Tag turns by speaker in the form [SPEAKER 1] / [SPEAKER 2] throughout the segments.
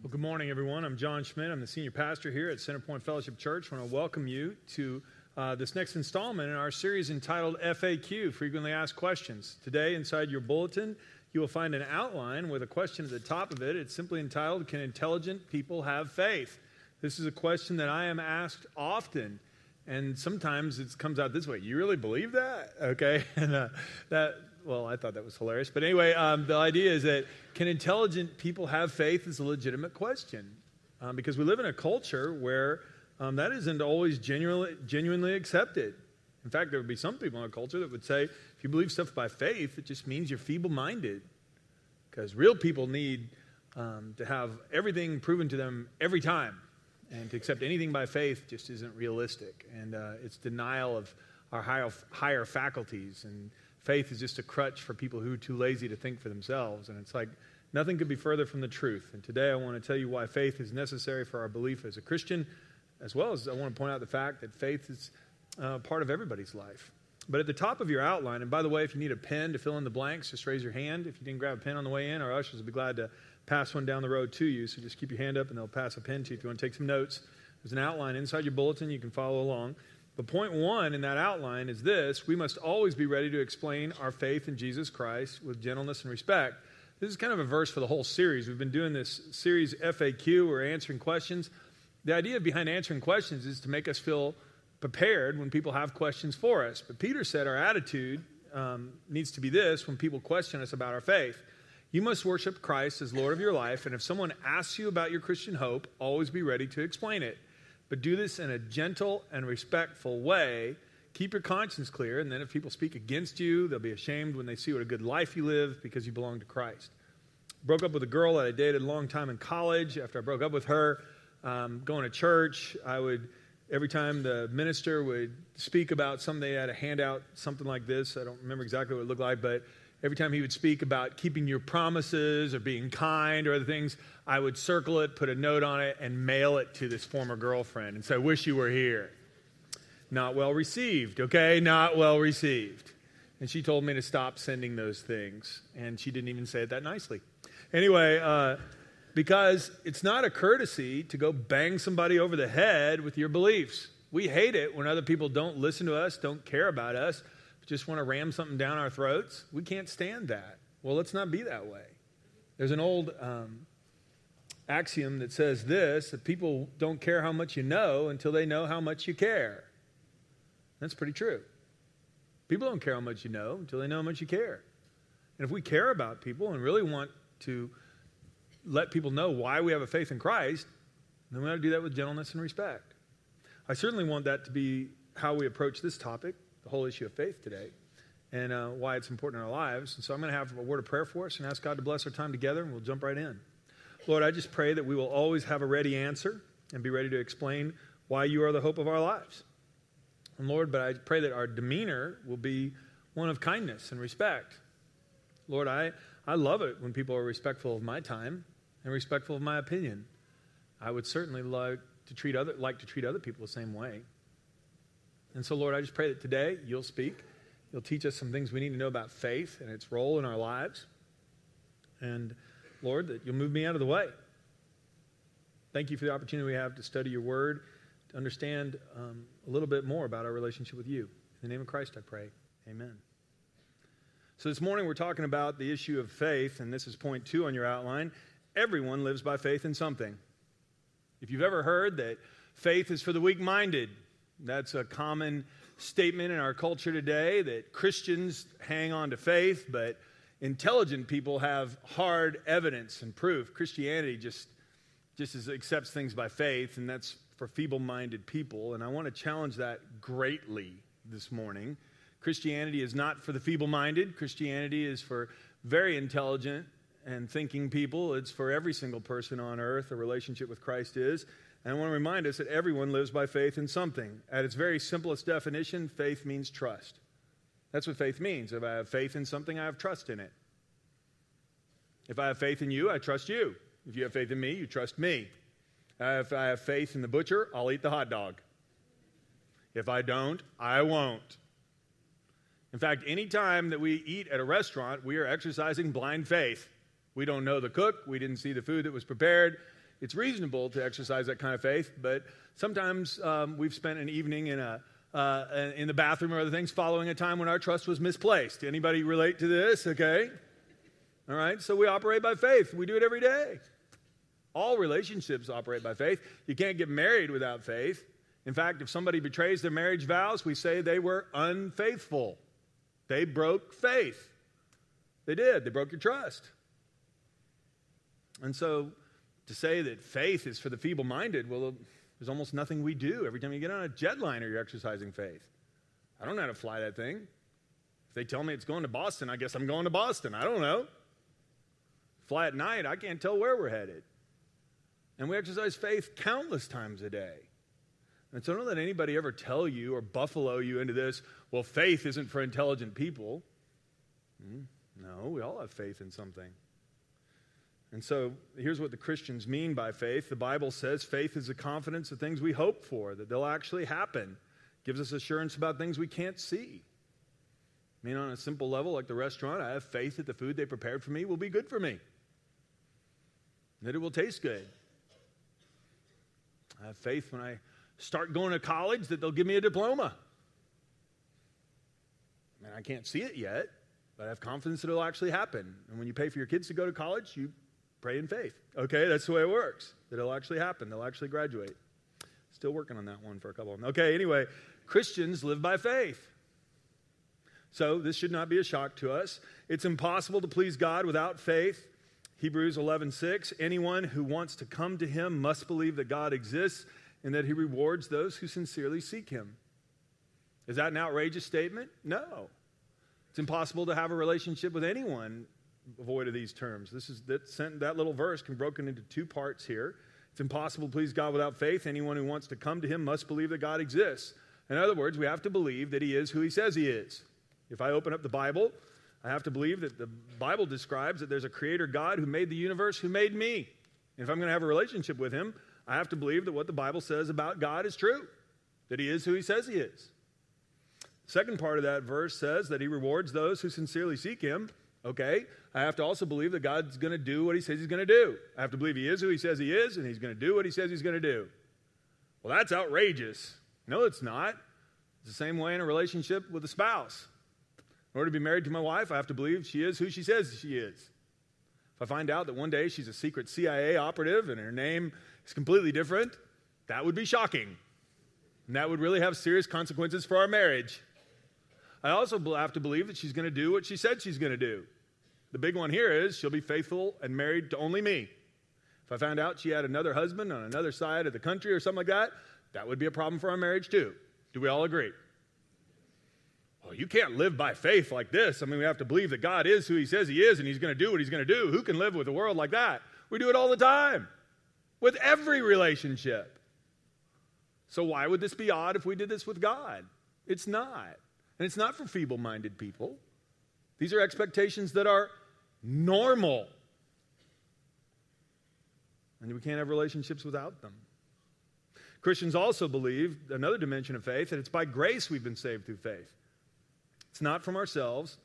[SPEAKER 1] Well, good morning, everyone. I'm John Schmidt. I'm the senior pastor here at Centerpoint Fellowship Church. I want to welcome you to uh, this next installment in our series entitled FAQ Frequently Asked Questions. Today, inside your bulletin, you will find an outline with a question at the top of it. It's simply entitled Can Intelligent People Have Faith? This is a question that I am asked often. And sometimes it comes out this way. You really believe that? Okay. And uh, that well, I thought that was hilarious. But anyway, um, the idea is that can intelligent people have faith is a legitimate question um, because we live in a culture where um, that isn't always genuinely, genuinely accepted. In fact, there would be some people in a culture that would say if you believe stuff by faith, it just means you're feeble minded because real people need um, to have everything proven to them every time. And to accept anything by faith just isn't realistic. And uh, it's denial of our higher, higher faculties and faith is just a crutch for people who are too lazy to think for themselves. And it's like nothing could be further from the truth. And today I want to tell you why faith is necessary for our belief as a Christian, as well as I want to point out the fact that faith is uh, part of everybody's life. But at the top of your outline, and by the way, if you need a pen to fill in the blanks, just raise your hand. If you didn't grab a pen on the way in, our ushers will be glad to pass one down the road to you. So just keep your hand up and they'll pass a pen to you if you want to take some notes. There's an outline inside your bulletin. You can follow along. But point one in that outline is this we must always be ready to explain our faith in Jesus Christ with gentleness and respect. This is kind of a verse for the whole series. We've been doing this series FAQ, we're answering questions. The idea behind answering questions is to make us feel prepared when people have questions for us. But Peter said our attitude um, needs to be this when people question us about our faith. You must worship Christ as Lord of your life, and if someone asks you about your Christian hope, always be ready to explain it but do this in a gentle and respectful way. Keep your conscience clear, and then if people speak against you, they'll be ashamed when they see what a good life you live because you belong to Christ. Broke up with a girl that I dated a long time in college. After I broke up with her, um, going to church, I would every time the minister would speak about something, they had a handout, something like this. I don't remember exactly what it looked like, but every time he would speak about keeping your promises or being kind or other things, I would circle it, put a note on it, and mail it to this former girlfriend and say, I wish you were here. Not well received, okay? Not well received. And she told me to stop sending those things. And she didn't even say it that nicely. Anyway, uh, because it's not a courtesy to go bang somebody over the head with your beliefs. We hate it when other people don't listen to us, don't care about us, just want to ram something down our throats. We can't stand that. Well, let's not be that way. There's an old um, axiom that says this that people don't care how much you know until they know how much you care. That's pretty true. People don't care how much you know until they know how much you care. And if we care about people and really want to let people know why we have a faith in Christ, then we ought to do that with gentleness and respect. I certainly want that to be how we approach this topic the whole issue of faith today and uh, why it's important in our lives. And so I'm going to have a word of prayer for us and ask God to bless our time together, and we'll jump right in. Lord, I just pray that we will always have a ready answer and be ready to explain why you are the hope of our lives. And Lord, but I pray that our demeanor will be one of kindness and respect. Lord, I, I love it when people are respectful of my time and respectful of my opinion. I would certainly like to treat other, like to treat other people the same way. And so, Lord, I just pray that today you'll speak. You'll teach us some things we need to know about faith and its role in our lives. And, Lord, that you'll move me out of the way. Thank you for the opportunity we have to study your word, to understand um, a little bit more about our relationship with you. In the name of Christ, I pray. Amen. So, this morning we're talking about the issue of faith, and this is point two on your outline. Everyone lives by faith in something. If you've ever heard that faith is for the weak minded, that's a common statement in our culture today that Christians hang on to faith, but intelligent people have hard evidence and proof. Christianity just, just is, accepts things by faith, and that's for feeble minded people. And I want to challenge that greatly this morning. Christianity is not for the feeble minded, Christianity is for very intelligent and thinking people. It's for every single person on earth. A relationship with Christ is. And I want to remind us that everyone lives by faith in something. At its very simplest definition, faith means trust. That's what faith means. If I have faith in something, I have trust in it. If I have faith in you, I trust you. If you have faith in me, you trust me. If I have faith in the butcher, I'll eat the hot dog. If I don't, I won't. In fact, any time that we eat at a restaurant, we are exercising blind faith. We don't know the cook, we didn't see the food that was prepared, it's reasonable to exercise that kind of faith, but sometimes um, we've spent an evening in a uh, in the bathroom or other things following a time when our trust was misplaced. Anybody relate to this? Okay. All right. So we operate by faith. We do it every day. All relationships operate by faith. You can't get married without faith. In fact, if somebody betrays their marriage vows, we say they were unfaithful. They broke faith. They did. They broke your trust. And so to say that faith is for the feeble minded, well, there's almost nothing we do. Every time you get on a jetliner, you're exercising faith. I don't know how to fly that thing. If they tell me it's going to Boston, I guess I'm going to Boston. I don't know. Fly at night, I can't tell where we're headed. And we exercise faith countless times a day. And so don't let anybody ever tell you or buffalo you into this, well, faith isn't for intelligent people. Hmm? No, we all have faith in something. And so here's what the Christians mean by faith. The Bible says faith is the confidence of things we hope for, that they'll actually happen. Gives us assurance about things we can't see. I mean, on a simple level, like the restaurant, I have faith that the food they prepared for me will be good for me, that it will taste good. I have faith when I start going to college that they'll give me a diploma. I mean, I can't see it yet, but I have confidence that it'll actually happen. And when you pay for your kids to go to college, you pray in faith. Okay, that's the way it works. It'll actually happen. They'll actually graduate. Still working on that one for a couple of them. Okay, anyway, Christians live by faith. So this should not be a shock to us. It's impossible to please God without faith. Hebrews 11:6 Anyone who wants to come to him must believe that God exists and that he rewards those who sincerely seek him. Is that an outrageous statement? No. It's impossible to have a relationship with anyone void of these terms. This is that, sent, that little verse can be broken into two parts here. It's impossible to please God without faith. Anyone who wants to come to him must believe that God exists. In other words, we have to believe that he is who he says he is. If I open up the Bible, I have to believe that the Bible describes that there's a creator God who made the universe, who made me. And if I'm going to have a relationship with him, I have to believe that what the Bible says about God is true, that he is who he says he is. Second part of that verse says that he rewards those who sincerely seek him. Okay? I have to also believe that God's going to do what he says he's going to do. I have to believe he is who he says he is, and he's going to do what he says he's going to do. Well, that's outrageous. No, it's not. It's the same way in a relationship with a spouse. In order to be married to my wife, I have to believe she is who she says she is. If I find out that one day she's a secret CIA operative and her name is completely different, that would be shocking. And that would really have serious consequences for our marriage. I also have to believe that she's going to do what she said she's going to do. The big one here is she'll be faithful and married to only me. If I found out she had another husband on another side of the country or something like that, that would be a problem for our marriage too. Do we all agree? Well, you can't live by faith like this. I mean, we have to believe that God is who He says He is and He's going to do what He's going to do. Who can live with a world like that? We do it all the time with every relationship. So, why would this be odd if we did this with God? It's not. And it's not for feeble minded people. These are expectations that are normal. And we can't have relationships without them. Christians also believe another dimension of faith that it's by grace we've been saved through faith. It's not from ourselves,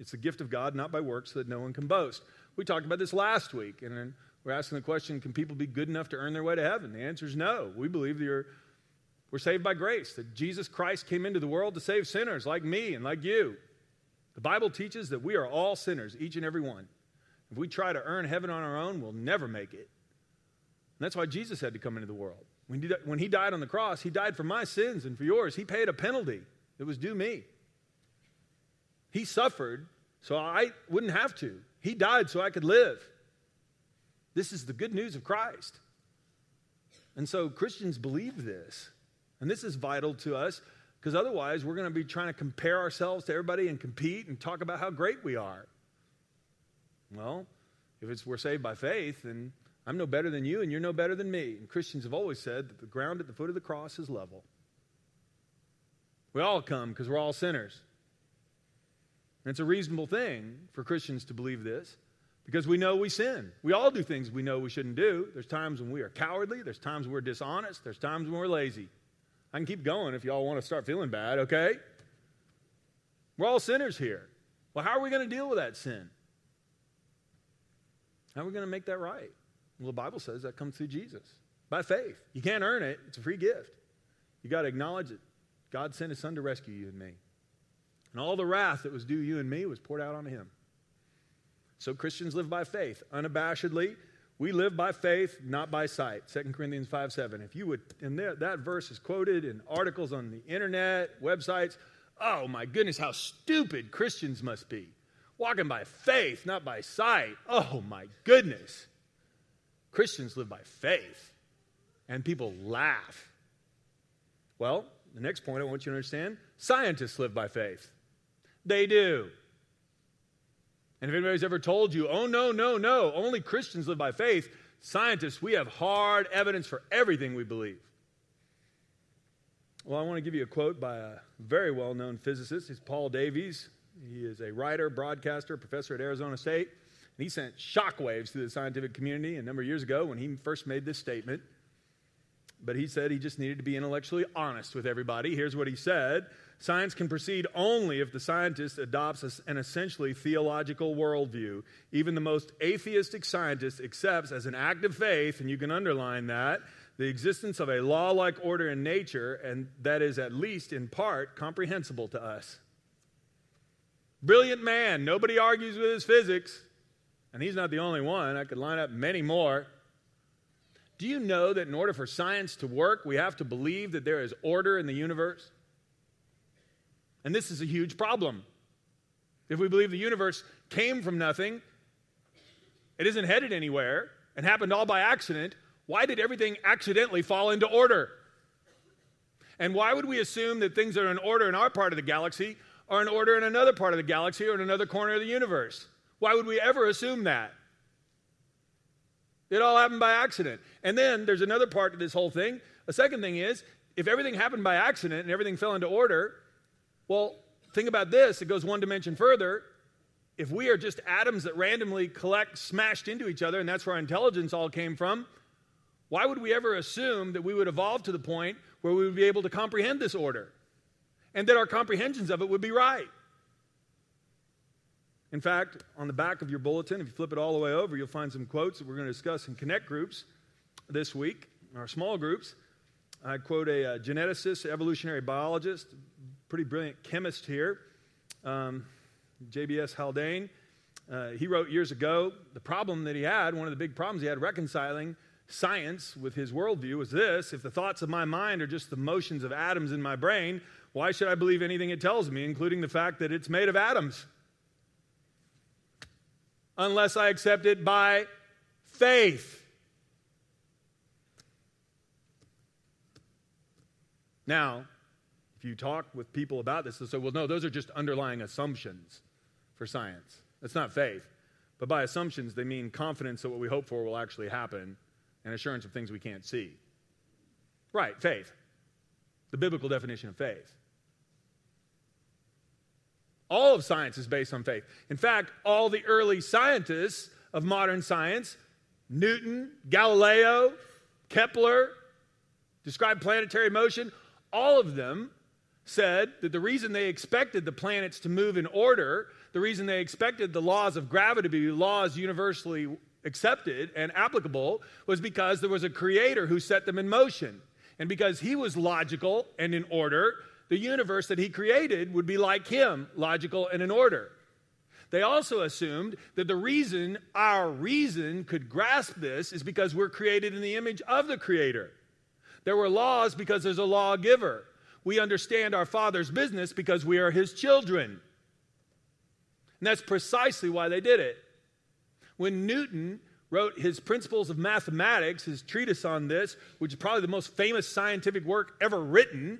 [SPEAKER 1] it's the gift of God, not by works, so that no one can boast. We talked about this last week, and we're asking the question can people be good enough to earn their way to heaven? The answer is no. We believe that we're saved by grace, that Jesus Christ came into the world to save sinners like me and like you. The Bible teaches that we are all sinners, each and every one. If we try to earn heaven on our own, we'll never make it. And that's why Jesus had to come into the world. When he, when he died on the cross, he died for my sins and for yours. He paid a penalty that was due me. He suffered so I wouldn't have to. He died so I could live. This is the good news of Christ. And so Christians believe this. And this is vital to us because otherwise, we're going to be trying to compare ourselves to everybody and compete and talk about how great we are. Well, if it's we're saved by faith, then I'm no better than you and you're no better than me. And Christians have always said that the ground at the foot of the cross is level. We all come because we're all sinners. And it's a reasonable thing for Christians to believe this because we know we sin. We all do things we know we shouldn't do. There's times when we are cowardly, there's times when we're dishonest, there's times when we're lazy. I can keep going if y'all want to start feeling bad, okay? We're all sinners here. Well, how are we going to deal with that sin? How are we going to make that right? Well, the Bible says that comes through Jesus by faith. You can't earn it, it's a free gift. You got to acknowledge it. God sent his son to rescue you and me. And all the wrath that was due you and me was poured out on him. So Christians live by faith, unabashedly. We live by faith, not by sight. 2 Corinthians 5 7. If you would, and there, that verse is quoted in articles on the internet, websites. Oh my goodness, how stupid Christians must be. Walking by faith, not by sight. Oh my goodness. Christians live by faith. And people laugh. Well, the next point I want you to understand scientists live by faith. They do. And if anybody's ever told you, oh, no, no, no, only Christians live by faith, scientists, we have hard evidence for everything we believe. Well, I want to give you a quote by a very well known physicist. He's Paul Davies. He is a writer, broadcaster, professor at Arizona State. And he sent shockwaves through the scientific community a number of years ago when he first made this statement. But he said he just needed to be intellectually honest with everybody. Here's what he said Science can proceed only if the scientist adopts an essentially theological worldview. Even the most atheistic scientist accepts as an act of faith, and you can underline that, the existence of a law like order in nature, and that is at least in part comprehensible to us. Brilliant man. Nobody argues with his physics. And he's not the only one. I could line up many more. Do you know that in order for science to work, we have to believe that there is order in the universe? And this is a huge problem. If we believe the universe came from nothing, it isn't headed anywhere, and happened all by accident, why did everything accidentally fall into order? And why would we assume that things that are in order in our part of the galaxy are in order in another part of the galaxy or in another corner of the universe? Why would we ever assume that? It all happened by accident. And then there's another part to this whole thing. A second thing is, if everything happened by accident and everything fell into order, well, think about this. It goes one dimension further. If we are just atoms that randomly collect, smashed into each other, and that's where our intelligence all came from, why would we ever assume that we would evolve to the point where we would be able to comprehend this order and that our comprehensions of it would be right? In fact, on the back of your bulletin, if you flip it all the way over, you'll find some quotes that we're going to discuss in Connect groups this week, our small groups. I quote a, a geneticist, evolutionary biologist, pretty brilliant chemist here, um, JBS Haldane. Uh, he wrote years ago the problem that he had, one of the big problems he had reconciling science with his worldview was this if the thoughts of my mind are just the motions of atoms in my brain, why should I believe anything it tells me, including the fact that it's made of atoms? unless I accept it by faith. Now, if you talk with people about this, they'll say, well, no, those are just underlying assumptions for science. That's not faith. But by assumptions, they mean confidence that what we hope for will actually happen and assurance of things we can't see. Right, faith. The biblical definition of faith. All of science is based on faith. In fact, all the early scientists of modern science, Newton, Galileo, Kepler, described planetary motion, all of them said that the reason they expected the planets to move in order, the reason they expected the laws of gravity to be laws universally accepted and applicable, was because there was a creator who set them in motion. And because he was logical and in order, the universe that he created would be like him, logical and in order. They also assumed that the reason our reason could grasp this is because we're created in the image of the Creator. There were laws because there's a lawgiver. We understand our Father's business because we are His children. And that's precisely why they did it. When Newton wrote his Principles of Mathematics, his treatise on this, which is probably the most famous scientific work ever written,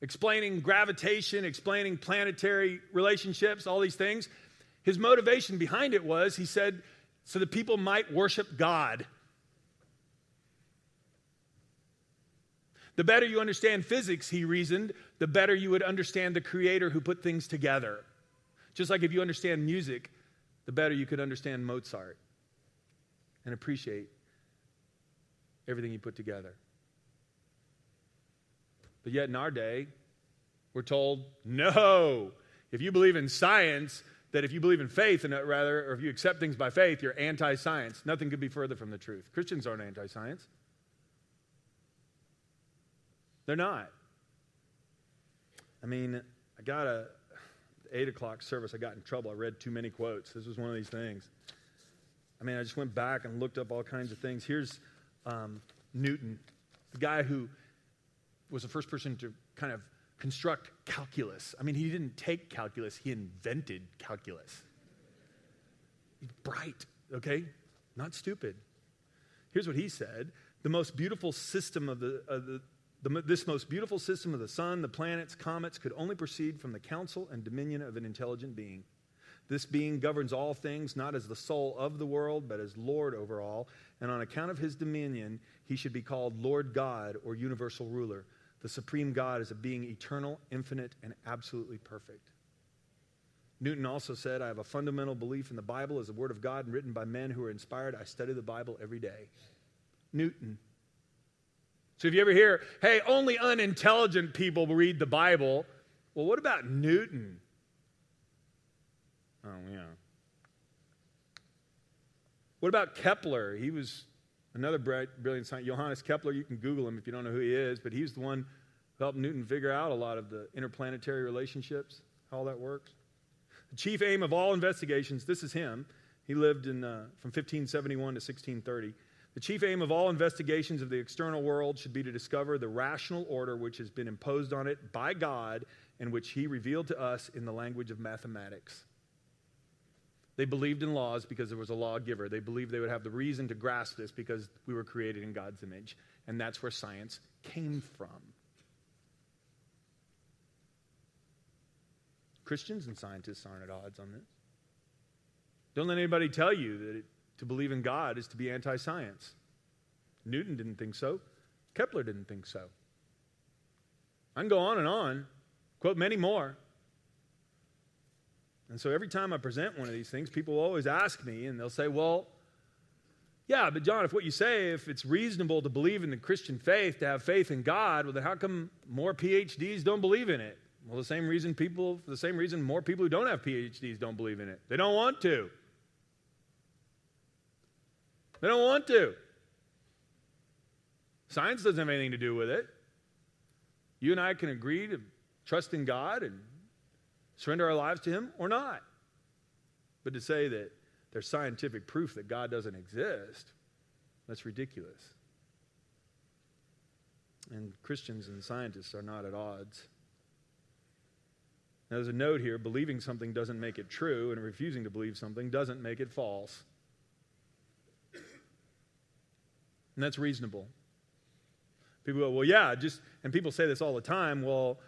[SPEAKER 1] explaining gravitation, explaining planetary relationships, all these things. His motivation behind it was, he said, so that people might worship God. The better you understand physics, he reasoned, the better you would understand the creator who put things together. Just like if you understand music, the better you could understand Mozart and appreciate everything he put together. But yet in our day, we're told, no, if you believe in science, that if you believe in faith, and uh, rather, or if you accept things by faith, you're anti science. Nothing could be further from the truth. Christians aren't anti science. They're not. I mean, I got a eight o'clock service. I got in trouble. I read too many quotes. This was one of these things. I mean, I just went back and looked up all kinds of things. Here's um, Newton, the guy who was the first person to kind of construct calculus. I mean, he didn't take calculus, he invented calculus. He's bright, okay? Not stupid. Here's what he said The most beautiful system of the, of the, the, this most beautiful system of the sun, the planets, comets could only proceed from the counsel and dominion of an intelligent being. This being governs all things, not as the soul of the world, but as Lord over all. And on account of his dominion, he should be called Lord God or universal ruler. The supreme God is a being eternal, infinite, and absolutely perfect. Newton also said, I have a fundamental belief in the Bible as the Word of God and written by men who are inspired. I study the Bible every day. Newton. So if you ever hear, hey, only unintelligent people read the Bible, well, what about Newton? Oh, yeah. What about Kepler? He was another brilliant scientist. Johannes Kepler, you can Google him if you don't know who he is, but he's the one who helped Newton figure out a lot of the interplanetary relationships, how all that works. The chief aim of all investigations, this is him. He lived in, uh, from 1571 to 1630. The chief aim of all investigations of the external world should be to discover the rational order which has been imposed on it by God and which He revealed to us in the language of mathematics. They believed in laws because there was a lawgiver. They believed they would have the reason to grasp this because we were created in God's image. And that's where science came from. Christians and scientists aren't at odds on this. Don't let anybody tell you that it, to believe in God is to be anti science. Newton didn't think so. Kepler didn't think so. I can go on and on, quote many more. And so every time I present one of these things, people always ask me, and they'll say, Well, yeah, but John, if what you say, if it's reasonable to believe in the Christian faith, to have faith in God, well, then how come more PhDs don't believe in it? Well, the same reason people, for the same reason more people who don't have PhDs don't believe in it. They don't want to. They don't want to. Science doesn't have anything to do with it. You and I can agree to trust in God and surrender our lives to Him or not. But to say that there's scientific proof that God doesn't exist, that's ridiculous. And Christians and scientists are not at odds. Now, there's a note here believing something doesn't make it true, and refusing to believe something doesn't make it false. And that's reasonable. People go, well, yeah, just, and people say this all the time, well,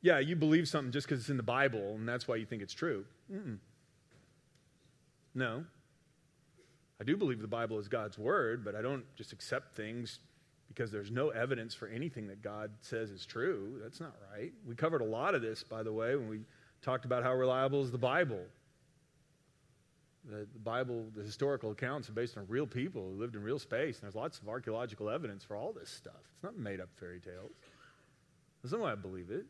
[SPEAKER 1] yeah, you believe something just because it's in the Bible and that's why you think it's true. Mm-mm. No. I do believe the Bible is God's word, but I don't just accept things because there's no evidence for anything that God says is true. That's not right. We covered a lot of this, by the way, when we talked about how reliable is the Bible. The, Bible, the historical accounts are based on real people who lived in real space, and there's lots of archaeological evidence for all this stuff. It's not made up fairy tales. That's not why I believe it.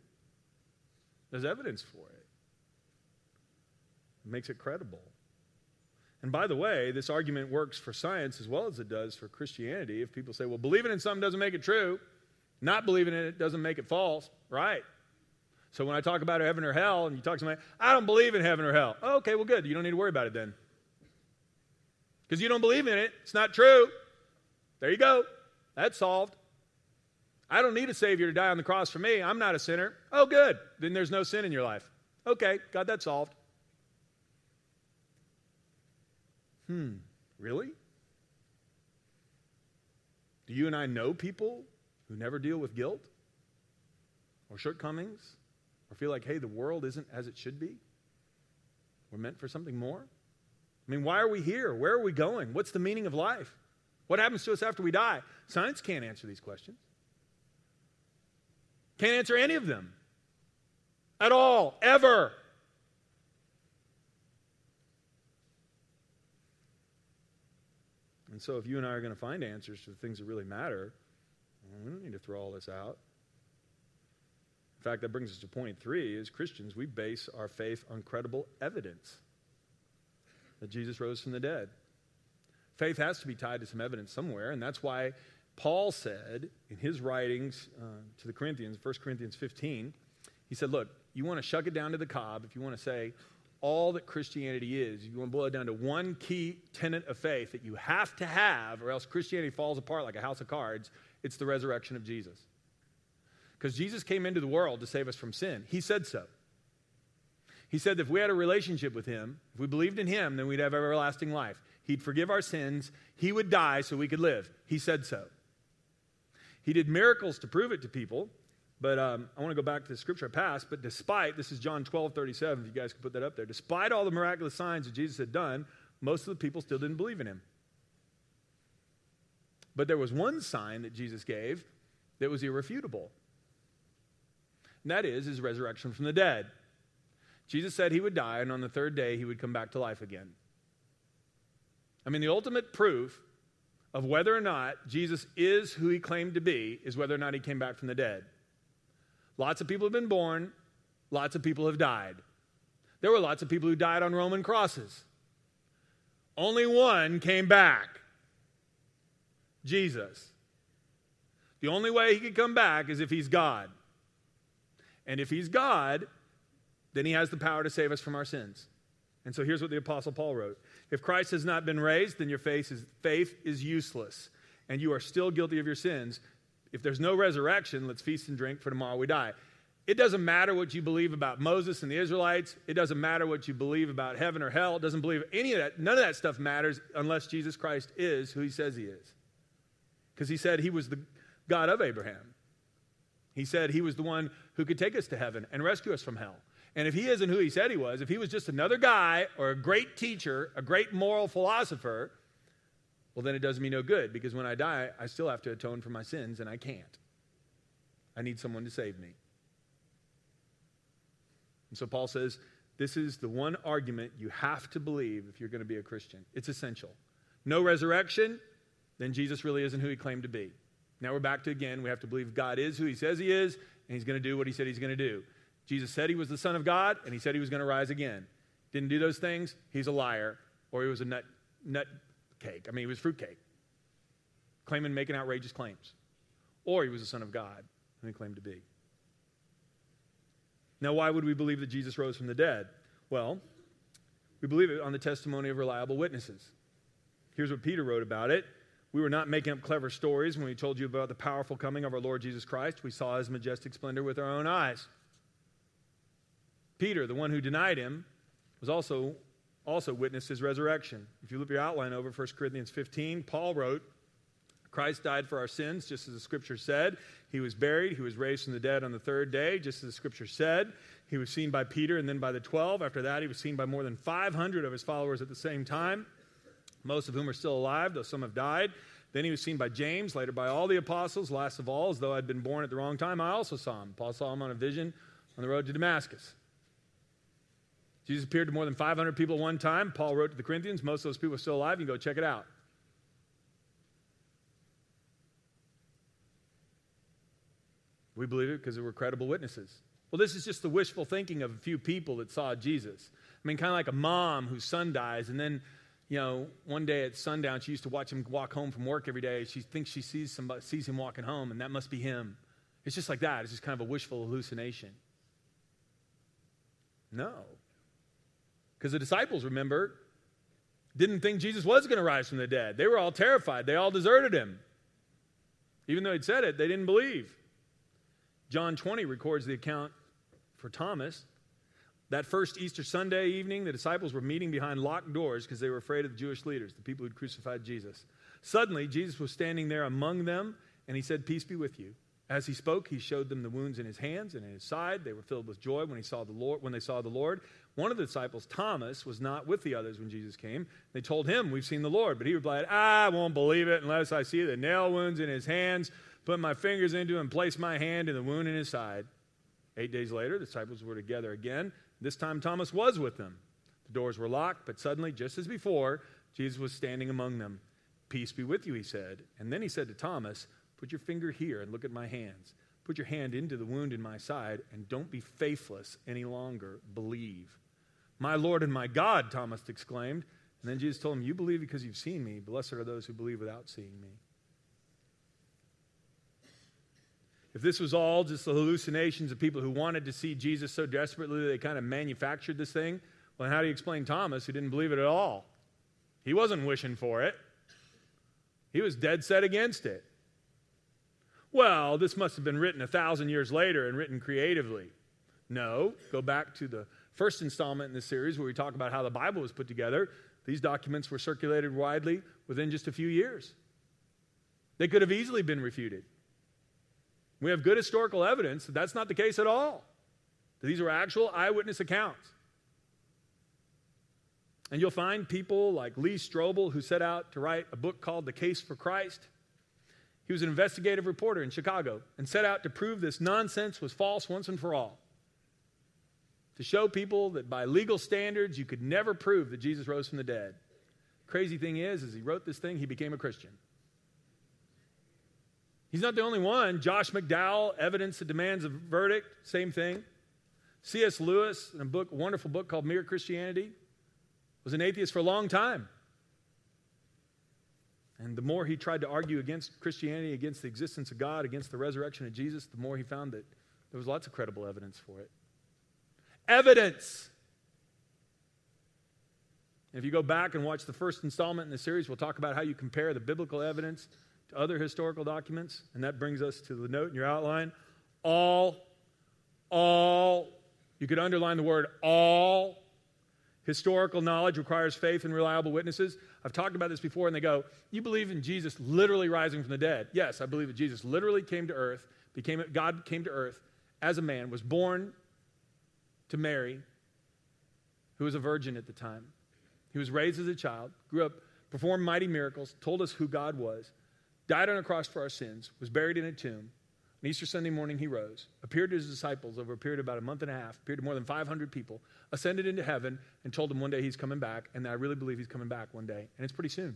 [SPEAKER 1] There's evidence for it. It makes it credible. And by the way, this argument works for science as well as it does for Christianity. If people say, well, believing in something doesn't make it true, not believing in it doesn't make it false, right? So when I talk about heaven or hell, and you talk to somebody, I don't believe in heaven or hell. Okay, well, good. You don't need to worry about it then. Because you don't believe in it, it's not true. There you go. That's solved. I don't need a Savior to die on the cross for me. I'm not a sinner. Oh, good. Then there's no sin in your life. Okay, got that solved. Hmm, really? Do you and I know people who never deal with guilt or shortcomings or feel like, hey, the world isn't as it should be? We're meant for something more? I mean, why are we here? Where are we going? What's the meaning of life? What happens to us after we die? Science can't answer these questions. Can't answer any of them at all, ever. And so, if you and I are going to find answers to the things that really matter, we don't need to throw all this out. In fact, that brings us to point three: as Christians, we base our faith on credible evidence. That Jesus rose from the dead. Faith has to be tied to some evidence somewhere, and that's why Paul said in his writings uh, to the Corinthians, 1 Corinthians 15, he said, Look, you want to shuck it down to the cob, if you want to say all that Christianity is, you want to boil it down to one key tenet of faith that you have to have, or else Christianity falls apart like a house of cards, it's the resurrection of Jesus. Because Jesus came into the world to save us from sin. He said so. He said that if we had a relationship with Him, if we believed in Him, then we'd have everlasting life. He'd forgive our sins. He would die so we could live. He said so. He did miracles to prove it to people. But um, I want to go back to the scripture I passed. But despite, this is John 12, 37, if you guys could put that up there. Despite all the miraculous signs that Jesus had done, most of the people still didn't believe in him. But there was one sign that Jesus gave that was irrefutable. And that is his resurrection from the dead. Jesus said he would die, and on the third day he would come back to life again. I mean, the ultimate proof of whether or not Jesus is who he claimed to be is whether or not he came back from the dead. Lots of people have been born, lots of people have died. There were lots of people who died on Roman crosses. Only one came back Jesus. The only way he could come back is if he's God. And if he's God, then he has the power to save us from our sins. And so here's what the Apostle Paul wrote If Christ has not been raised, then your faith is, faith is useless, and you are still guilty of your sins. If there's no resurrection, let's feast and drink, for tomorrow we die. It doesn't matter what you believe about Moses and the Israelites. It doesn't matter what you believe about heaven or hell. It doesn't believe any of that. None of that stuff matters unless Jesus Christ is who he says he is. Because he said he was the God of Abraham. He said he was the one who could take us to heaven and rescue us from hell. And if he isn't who he said he was, if he was just another guy or a great teacher, a great moral philosopher, well, then it does me no good because when I die, I still have to atone for my sins and I can't. I need someone to save me. And so Paul says, this is the one argument you have to believe if you're going to be a Christian. It's essential. No resurrection, then Jesus really isn't who he claimed to be. Now we're back to again, we have to believe God is who he says he is, and he's going to do what he said he's going to do. Jesus said he was the Son of God, and he said he was going to rise again. Didn't do those things, he's a liar, or he was a nut, nut cake. I mean, he was fruitcake, claiming making outrageous claims. Or he was the Son of God, and he claimed to be. Now, why would we believe that Jesus rose from the dead? Well, we believe it on the testimony of reliable witnesses. Here's what Peter wrote about it. We were not making up clever stories when we told you about the powerful coming of our Lord Jesus Christ. We saw his majestic splendor with our own eyes. Peter, the one who denied him, was also also witnessed his resurrection. If you look your outline over 1 Corinthians 15, Paul wrote, Christ died for our sins, just as the scripture said. He was buried. He was raised from the dead on the third day, just as the scripture said. He was seen by Peter and then by the 12. After that, he was seen by more than 500 of his followers at the same time, most of whom are still alive, though some have died. Then he was seen by James, later by all the apostles. Last of all, as though I'd been born at the wrong time, I also saw him. Paul saw him on a vision on the road to Damascus. Jesus appeared to more than 500 people at one time. Paul wrote to the Corinthians. Most of those people are still alive. You can go check it out. We believe it because there were credible witnesses. Well, this is just the wishful thinking of a few people that saw Jesus. I mean, kind of like a mom whose son dies, and then, you know, one day at sundown, she used to watch him walk home from work every day. She thinks she sees somebody, sees him walking home, and that must be him. It's just like that. It's just kind of a wishful hallucination. No. Because the disciples, remember, didn't think Jesus was going to rise from the dead. They were all terrified. They all deserted him. Even though he'd said it, they didn't believe. John 20 records the account for Thomas. That first Easter Sunday evening, the disciples were meeting behind locked doors because they were afraid of the Jewish leaders, the people who'd crucified Jesus. Suddenly, Jesus was standing there among them, and he said, Peace be with you. As he spoke, he showed them the wounds in his hands and in his side. They were filled with joy when, he saw the Lord, when they saw the Lord. One of the disciples, Thomas, was not with the others when Jesus came. They told him, We've seen the Lord. But he replied, I won't believe it unless I see the nail wounds in his hands, put my fingers into and place my hand in the wound in his side. Eight days later, the disciples were together again. This time Thomas was with them. The doors were locked, but suddenly, just as before, Jesus was standing among them. Peace be with you, he said. And then he said to Thomas, Put your finger here and look at my hands. Put your hand into the wound in my side, and don't be faithless any longer. Believe. My Lord and my God, Thomas exclaimed. And then Jesus told him, You believe because you've seen me. Blessed are those who believe without seeing me. If this was all just the hallucinations of people who wanted to see Jesus so desperately they kind of manufactured this thing, well, how do you explain Thomas who didn't believe it at all? He wasn't wishing for it, he was dead set against it. Well, this must have been written a thousand years later and written creatively. No, go back to the first installment in this series where we talk about how the Bible was put together. These documents were circulated widely within just a few years. They could have easily been refuted. We have good historical evidence that that's not the case at all. These were actual eyewitness accounts. And you'll find people like Lee Strobel, who set out to write a book called The Case for Christ. He was an investigative reporter in Chicago and set out to prove this nonsense was false once and for all. To show people that by legal standards, you could never prove that Jesus rose from the dead. Crazy thing is, as he wrote this thing, he became a Christian. He's not the only one. Josh McDowell, Evidence That Demands a Verdict, same thing. C.S. Lewis, in a book, wonderful book called Mere Christianity, was an atheist for a long time. And the more he tried to argue against Christianity, against the existence of God, against the resurrection of Jesus, the more he found that there was lots of credible evidence for it. Evidence! And if you go back and watch the first installment in the series, we'll talk about how you compare the biblical evidence to other historical documents. And that brings us to the note in your outline. All, all, you could underline the word all. Historical knowledge requires faith and reliable witnesses. I've talked about this before, and they go, You believe in Jesus literally rising from the dead? Yes, I believe that Jesus literally came to earth, became, God came to earth as a man, was born to Mary, who was a virgin at the time. He was raised as a child, grew up, performed mighty miracles, told us who God was, died on a cross for our sins, was buried in a tomb. On Easter Sunday morning, he rose, appeared to his disciples over a period of about a month and a half, appeared to more than 500 people, ascended into heaven, and told them one day he's coming back, and I really believe he's coming back one day, and it's pretty soon.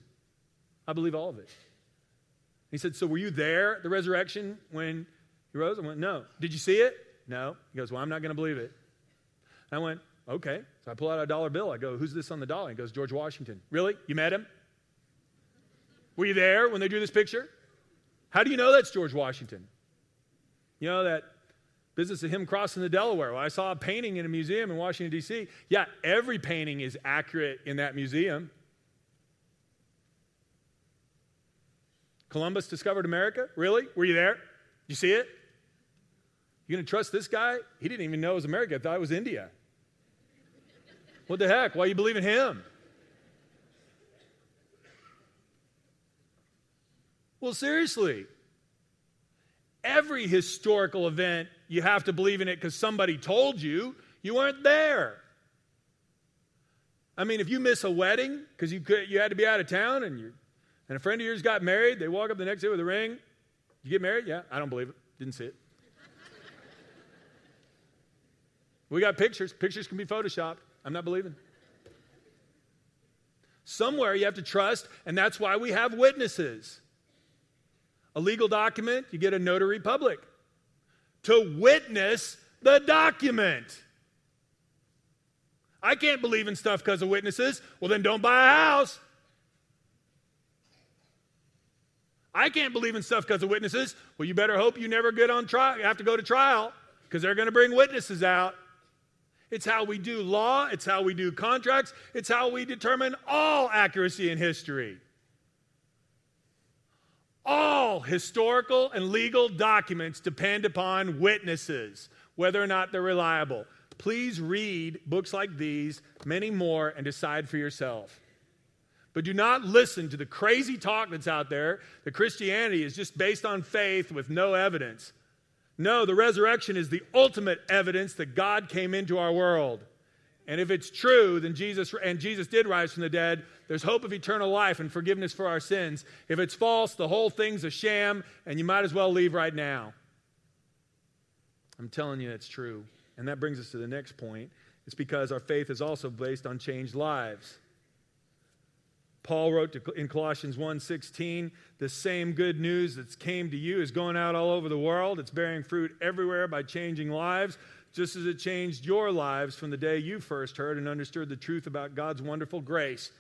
[SPEAKER 1] I believe all of it. He said, So were you there at the resurrection when he rose? I went, No. Did you see it? No. He goes, Well, I'm not going to believe it. I went, Okay. So I pull out a dollar bill. I go, Who's this on the dollar? He goes, George Washington. Really? You met him? Were you there when they drew this picture? How do you know that's George Washington? You know that business of him crossing the Delaware. Well, I saw a painting in a museum in Washington, D.C. Yeah, every painting is accurate in that museum. Columbus discovered America? Really? Were you there? You see it? You gonna trust this guy? He didn't even know it was America. I thought it was India. What the heck? Why you believe in him? Well, seriously, every historical event, you have to believe in it because somebody told you you weren't there. I mean, if you miss a wedding because you, you had to be out of town and, you and a friend of yours got married, they walk up the next day with a ring. You get married? Yeah, I don't believe it. Didn't see it. we got pictures. Pictures can be photoshopped. I'm not believing. Somewhere you have to trust, and that's why we have witnesses. A legal document, you get a notary public to witness the document. I can't believe in stuff because of witnesses. Well, then don't buy a house. I can't believe in stuff because of witnesses. Well, you better hope you never get on trial. You have to go to trial because they're going to bring witnesses out. It's how we do law, it's how we do contracts, it's how we determine all accuracy in history. All historical and legal documents depend upon witnesses, whether or not they're reliable. Please read books like these, many more, and decide for yourself. But do not listen to the crazy talk that's out there that Christianity is just based on faith with no evidence. No, the resurrection is the ultimate evidence that God came into our world. And if it's true, then Jesus, and Jesus did rise from the dead, there's hope of eternal life and forgiveness for our sins. If it's false, the whole thing's a sham, and you might as well leave right now. I'm telling you it's true. And that brings us to the next point. It's because our faith is also based on changed lives. Paul wrote to, in Colossians 1:16, the same good news that came to you is going out all over the world. It's bearing fruit everywhere by changing lives just as it changed your lives from the day you first heard and understood the truth about God's wonderful grace.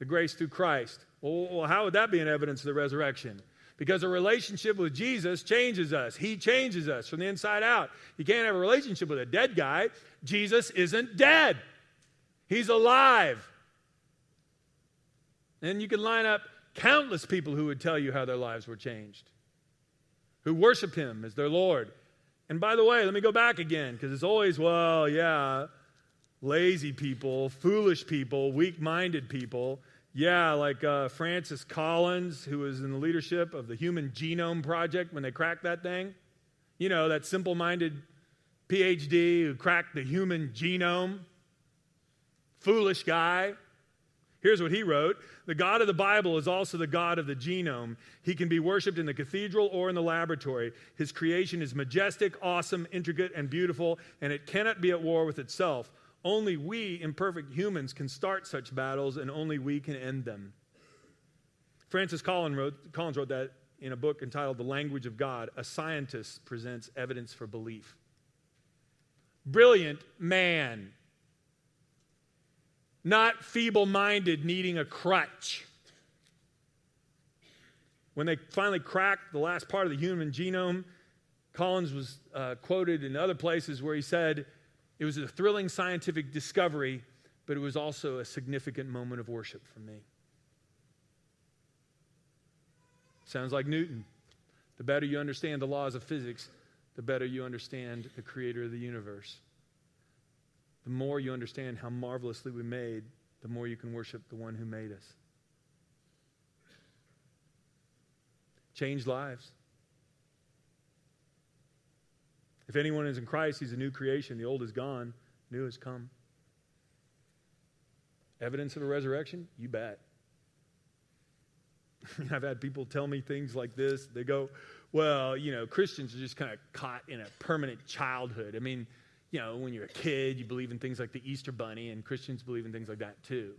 [SPEAKER 1] The grace through Christ. Well, how would that be an evidence of the resurrection? Because a relationship with Jesus changes us. He changes us from the inside out. You can't have a relationship with a dead guy. Jesus isn't dead, he's alive. And you can line up countless people who would tell you how their lives were changed, who worship him as their Lord. And by the way, let me go back again, because it's always, well, yeah, lazy people, foolish people, weak minded people. Yeah, like uh, Francis Collins, who was in the leadership of the Human Genome Project when they cracked that thing. You know, that simple minded PhD who cracked the human genome. Foolish guy. Here's what he wrote The God of the Bible is also the God of the genome. He can be worshiped in the cathedral or in the laboratory. His creation is majestic, awesome, intricate, and beautiful, and it cannot be at war with itself. Only we, imperfect humans, can start such battles, and only we can end them. Francis Collins wrote, Collins wrote that in a book entitled The Language of God. A scientist presents evidence for belief. Brilliant man, not feeble minded, needing a crutch. When they finally cracked the last part of the human genome, Collins was uh, quoted in other places where he said, it was a thrilling scientific discovery, but it was also a significant moment of worship for me. Sounds like Newton. The better you understand the laws of physics, the better you understand the creator of the universe. The more you understand how marvelously we made, the more you can worship the one who made us. Change lives. If anyone is in Christ, he's a new creation. The old is gone, new has come. Evidence of a resurrection? You bet. I've had people tell me things like this. They go, well, you know, Christians are just kind of caught in a permanent childhood. I mean, you know, when you're a kid, you believe in things like the Easter Bunny, and Christians believe in things like that too.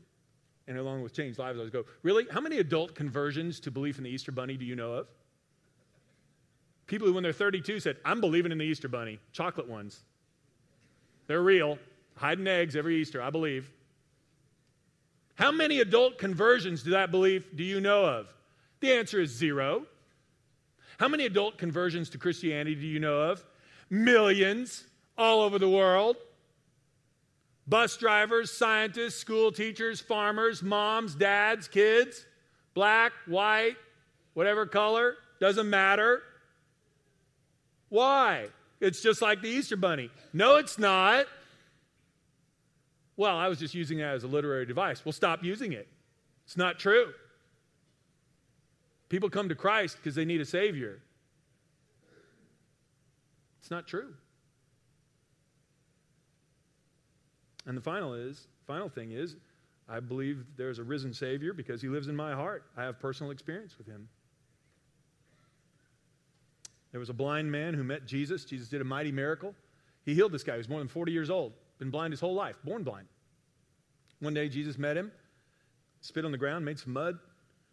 [SPEAKER 1] And along with changed lives, I always go, really? How many adult conversions to belief in the Easter Bunny do you know of? People who, when they're 32, said, I'm believing in the Easter bunny, chocolate ones. They're real, hiding eggs every Easter, I believe. How many adult conversions to that belief do you know of? The answer is zero. How many adult conversions to Christianity do you know of? Millions all over the world. Bus drivers, scientists, school teachers, farmers, moms, dads, kids, black, white, whatever color, doesn't matter. Why? It's just like the Easter Bunny. No, it's not. Well, I was just using that as a literary device. Well, stop using it. It's not true. People come to Christ because they need a Savior. It's not true. And the final is, final thing is, I believe there's a risen Savior because he lives in my heart. I have personal experience with him. There was a blind man who met Jesus. Jesus did a mighty miracle. He healed this guy. He was more than 40 years old, been blind his whole life, born blind. One day, Jesus met him, spit on the ground, made some mud,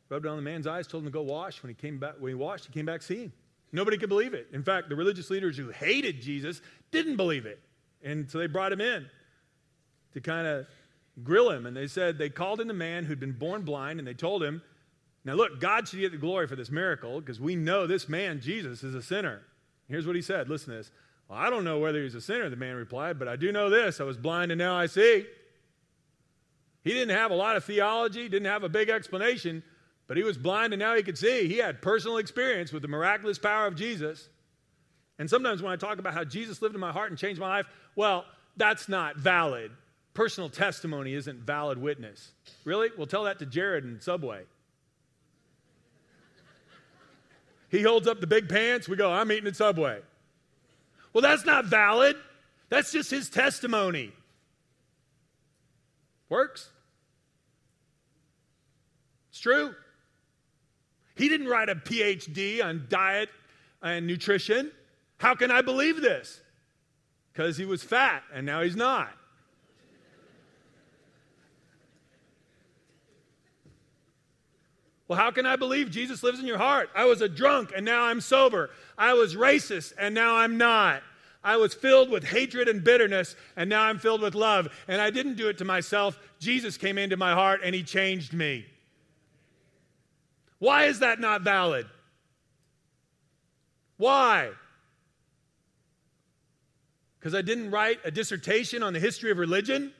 [SPEAKER 1] rubbed it on the man's eyes, told him to go wash. When he came back, when he washed, he came back seeing. Nobody could believe it. In fact, the religious leaders who hated Jesus didn't believe it. And so they brought him in to kind of grill him. And they said, they called in the man who'd been born blind, and they told him, now, look, God should get the glory for this miracle because we know this man, Jesus, is a sinner. Here's what he said listen to this. Well, I don't know whether he's a sinner, the man replied, but I do know this I was blind and now I see. He didn't have a lot of theology, didn't have a big explanation, but he was blind and now he could see. He had personal experience with the miraculous power of Jesus. And sometimes when I talk about how Jesus lived in my heart and changed my life, well, that's not valid. Personal testimony isn't valid witness. Really? We'll tell that to Jared in Subway. He holds up the big pants. We go, I'm eating at Subway. Well, that's not valid. That's just his testimony. Works. It's true. He didn't write a PhD on diet and nutrition. How can I believe this? Because he was fat and now he's not. Well, how can I believe Jesus lives in your heart? I was a drunk and now I'm sober. I was racist and now I'm not. I was filled with hatred and bitterness, and now I'm filled with love. And I didn't do it to myself. Jesus came into my heart and he changed me. Why is that not valid? Why? Because I didn't write a dissertation on the history of religion?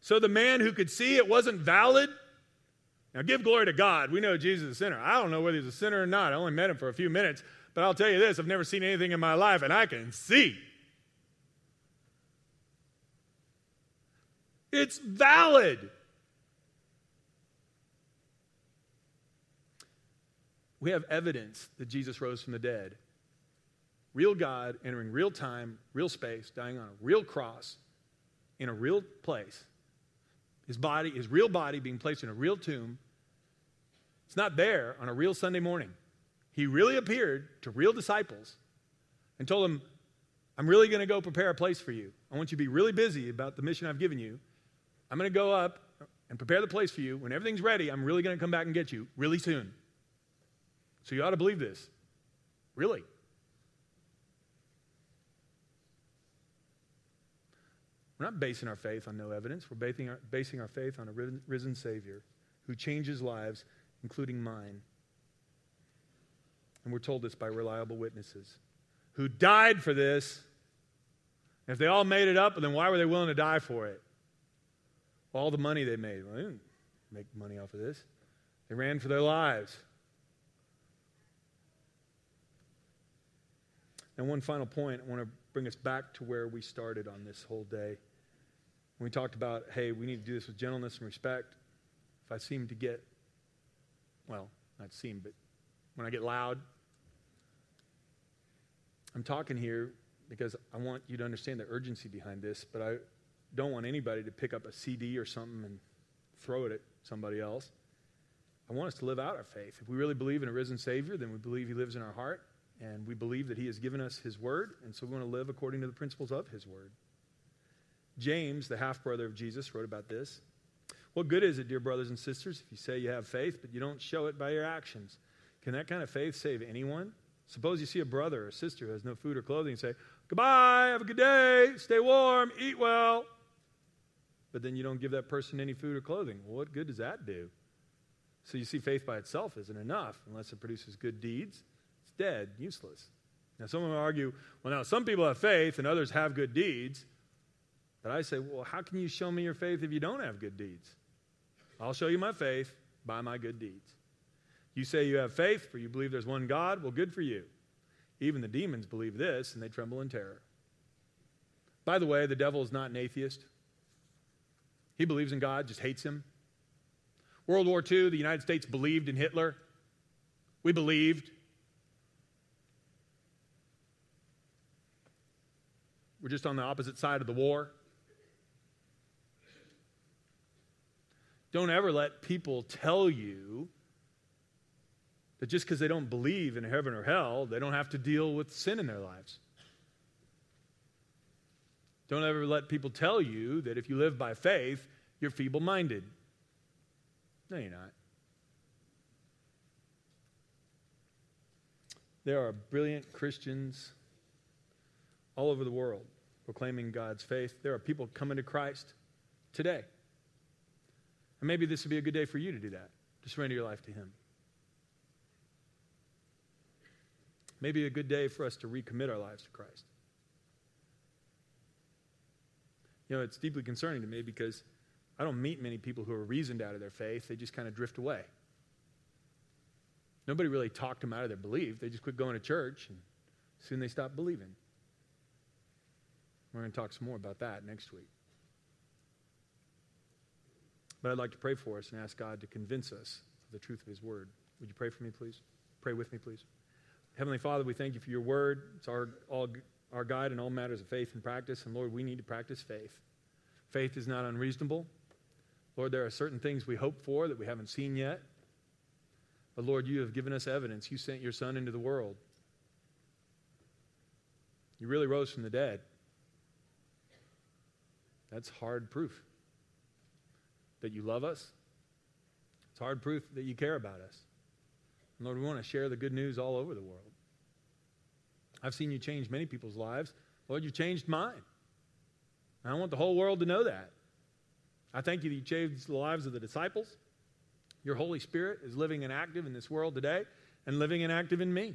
[SPEAKER 1] So the man who could see it wasn't valid? Now, give glory to God. We know Jesus is a sinner. I don't know whether he's a sinner or not. I only met him for a few minutes. But I'll tell you this I've never seen anything in my life, and I can see. It's valid. We have evidence that Jesus rose from the dead. Real God entering real time, real space, dying on a real cross in a real place. His body, his real body being placed in a real tomb. It's not there on a real Sunday morning. He really appeared to real disciples and told them, I'm really going to go prepare a place for you. I want you to be really busy about the mission I've given you. I'm going to go up and prepare the place for you. When everything's ready, I'm really going to come back and get you really soon. So you ought to believe this. Really. We're not basing our faith on no evidence. We're basing our, basing our faith on a risen, Savior who changes lives, including mine. And we're told this by reliable witnesses who died for this. If they all made it up, then why were they willing to die for it? All the money they made. Well, they didn't make money off of this. They ran for their lives. And one final point, I want to bring us back to where we started on this whole day. When we talked about, hey, we need to do this with gentleness and respect. If I seem to get, well, not seem, but when I get loud. I'm talking here because I want you to understand the urgency behind this, but I don't want anybody to pick up a CD or something and throw it at somebody else. I want us to live out our faith. If we really believe in a risen Savior, then we believe He lives in our heart, and we believe that He has given us His Word, and so we want to live according to the principles of His Word. James, the half brother of Jesus, wrote about this. What good is it, dear brothers and sisters, if you say you have faith, but you don't show it by your actions? Can that kind of faith save anyone? Suppose you see a brother or sister who has no food or clothing and say, Goodbye, have a good day, stay warm, eat well. But then you don't give that person any food or clothing. What good does that do? So you see, faith by itself isn't enough unless it produces good deeds. It's dead, useless. Now, someone will argue, well, now some people have faith and others have good deeds. But I say, well, how can you show me your faith if you don't have good deeds? I'll show you my faith by my good deeds. You say you have faith, for you believe there's one God. Well, good for you. Even the demons believe this, and they tremble in terror. By the way, the devil is not an atheist. He believes in God, just hates him. World War II, the United States believed in Hitler. We believed. We're just on the opposite side of the war. Don't ever let people tell you that just because they don't believe in heaven or hell, they don't have to deal with sin in their lives. Don't ever let people tell you that if you live by faith, you're feeble minded. No, you're not. There are brilliant Christians all over the world proclaiming God's faith. There are people coming to Christ today. And maybe this would be a good day for you to do that, to surrender your life to Him. Maybe a good day for us to recommit our lives to Christ. You know, it's deeply concerning to me because I don't meet many people who are reasoned out of their faith. They just kind of drift away. Nobody really talked them out of their belief. They just quit going to church, and soon they stopped believing. We're going to talk some more about that next week. But I'd like to pray for us and ask God to convince us of the truth of His Word. Would you pray for me, please? Pray with me, please. Heavenly Father, we thank you for your Word. It's our, all, our guide in all matters of faith and practice. And Lord, we need to practice faith. Faith is not unreasonable. Lord, there are certain things we hope for that we haven't seen yet. But Lord, you have given us evidence. You sent your Son into the world. You really rose from the dead. That's hard proof that you love us. It's hard proof that you care about us. And Lord, we want to share the good news all over the world. I've seen you change many people's lives. Lord, you changed mine. I want the whole world to know that. I thank you that you changed the lives of the disciples. Your Holy Spirit is living and active in this world today and living and active in me.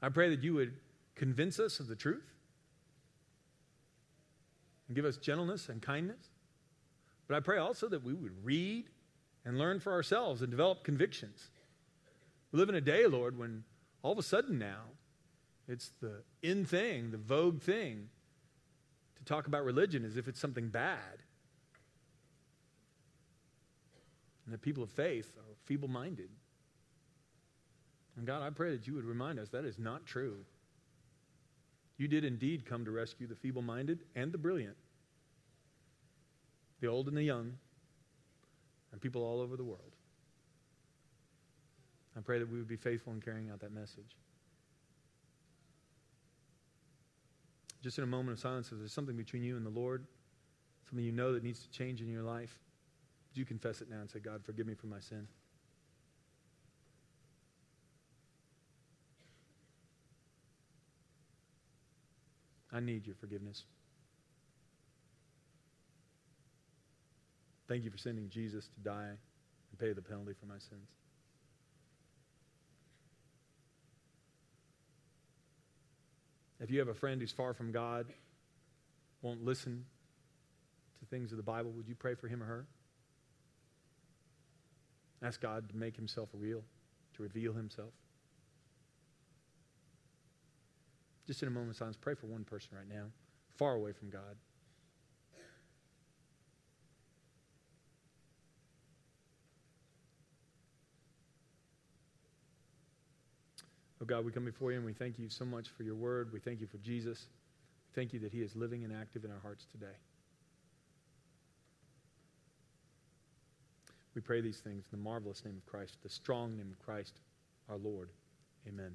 [SPEAKER 1] I pray that you would convince us of the truth and give us gentleness and kindness. But I pray also that we would read and learn for ourselves and develop convictions. We live in a day, Lord, when all of a sudden now it's the in thing, the vogue thing to talk about religion as if it's something bad. And the people of faith are feeble minded. And God, I pray that you would remind us that is not true. You did indeed come to rescue the feeble minded and the brilliant, the old and the young, and people all over the world. I pray that we would be faithful in carrying out that message. Just in a moment of silence, if there's something between you and the Lord, something you know that needs to change in your life, would you confess it now and say, God, forgive me for my sin? I need your forgiveness. Thank you for sending Jesus to die and pay the penalty for my sins. If you have a friend who's far from God, won't listen to things of the Bible, would you pray for him or her? Ask God to make himself real, to reveal himself. Just in a moment silence, pray for one person right now, far away from God. Oh God, we come before you and we thank you so much for your word. We thank you for Jesus. Thank you that he is living and active in our hearts today. We pray these things in the marvelous name of Christ, the strong name of Christ, our Lord. Amen.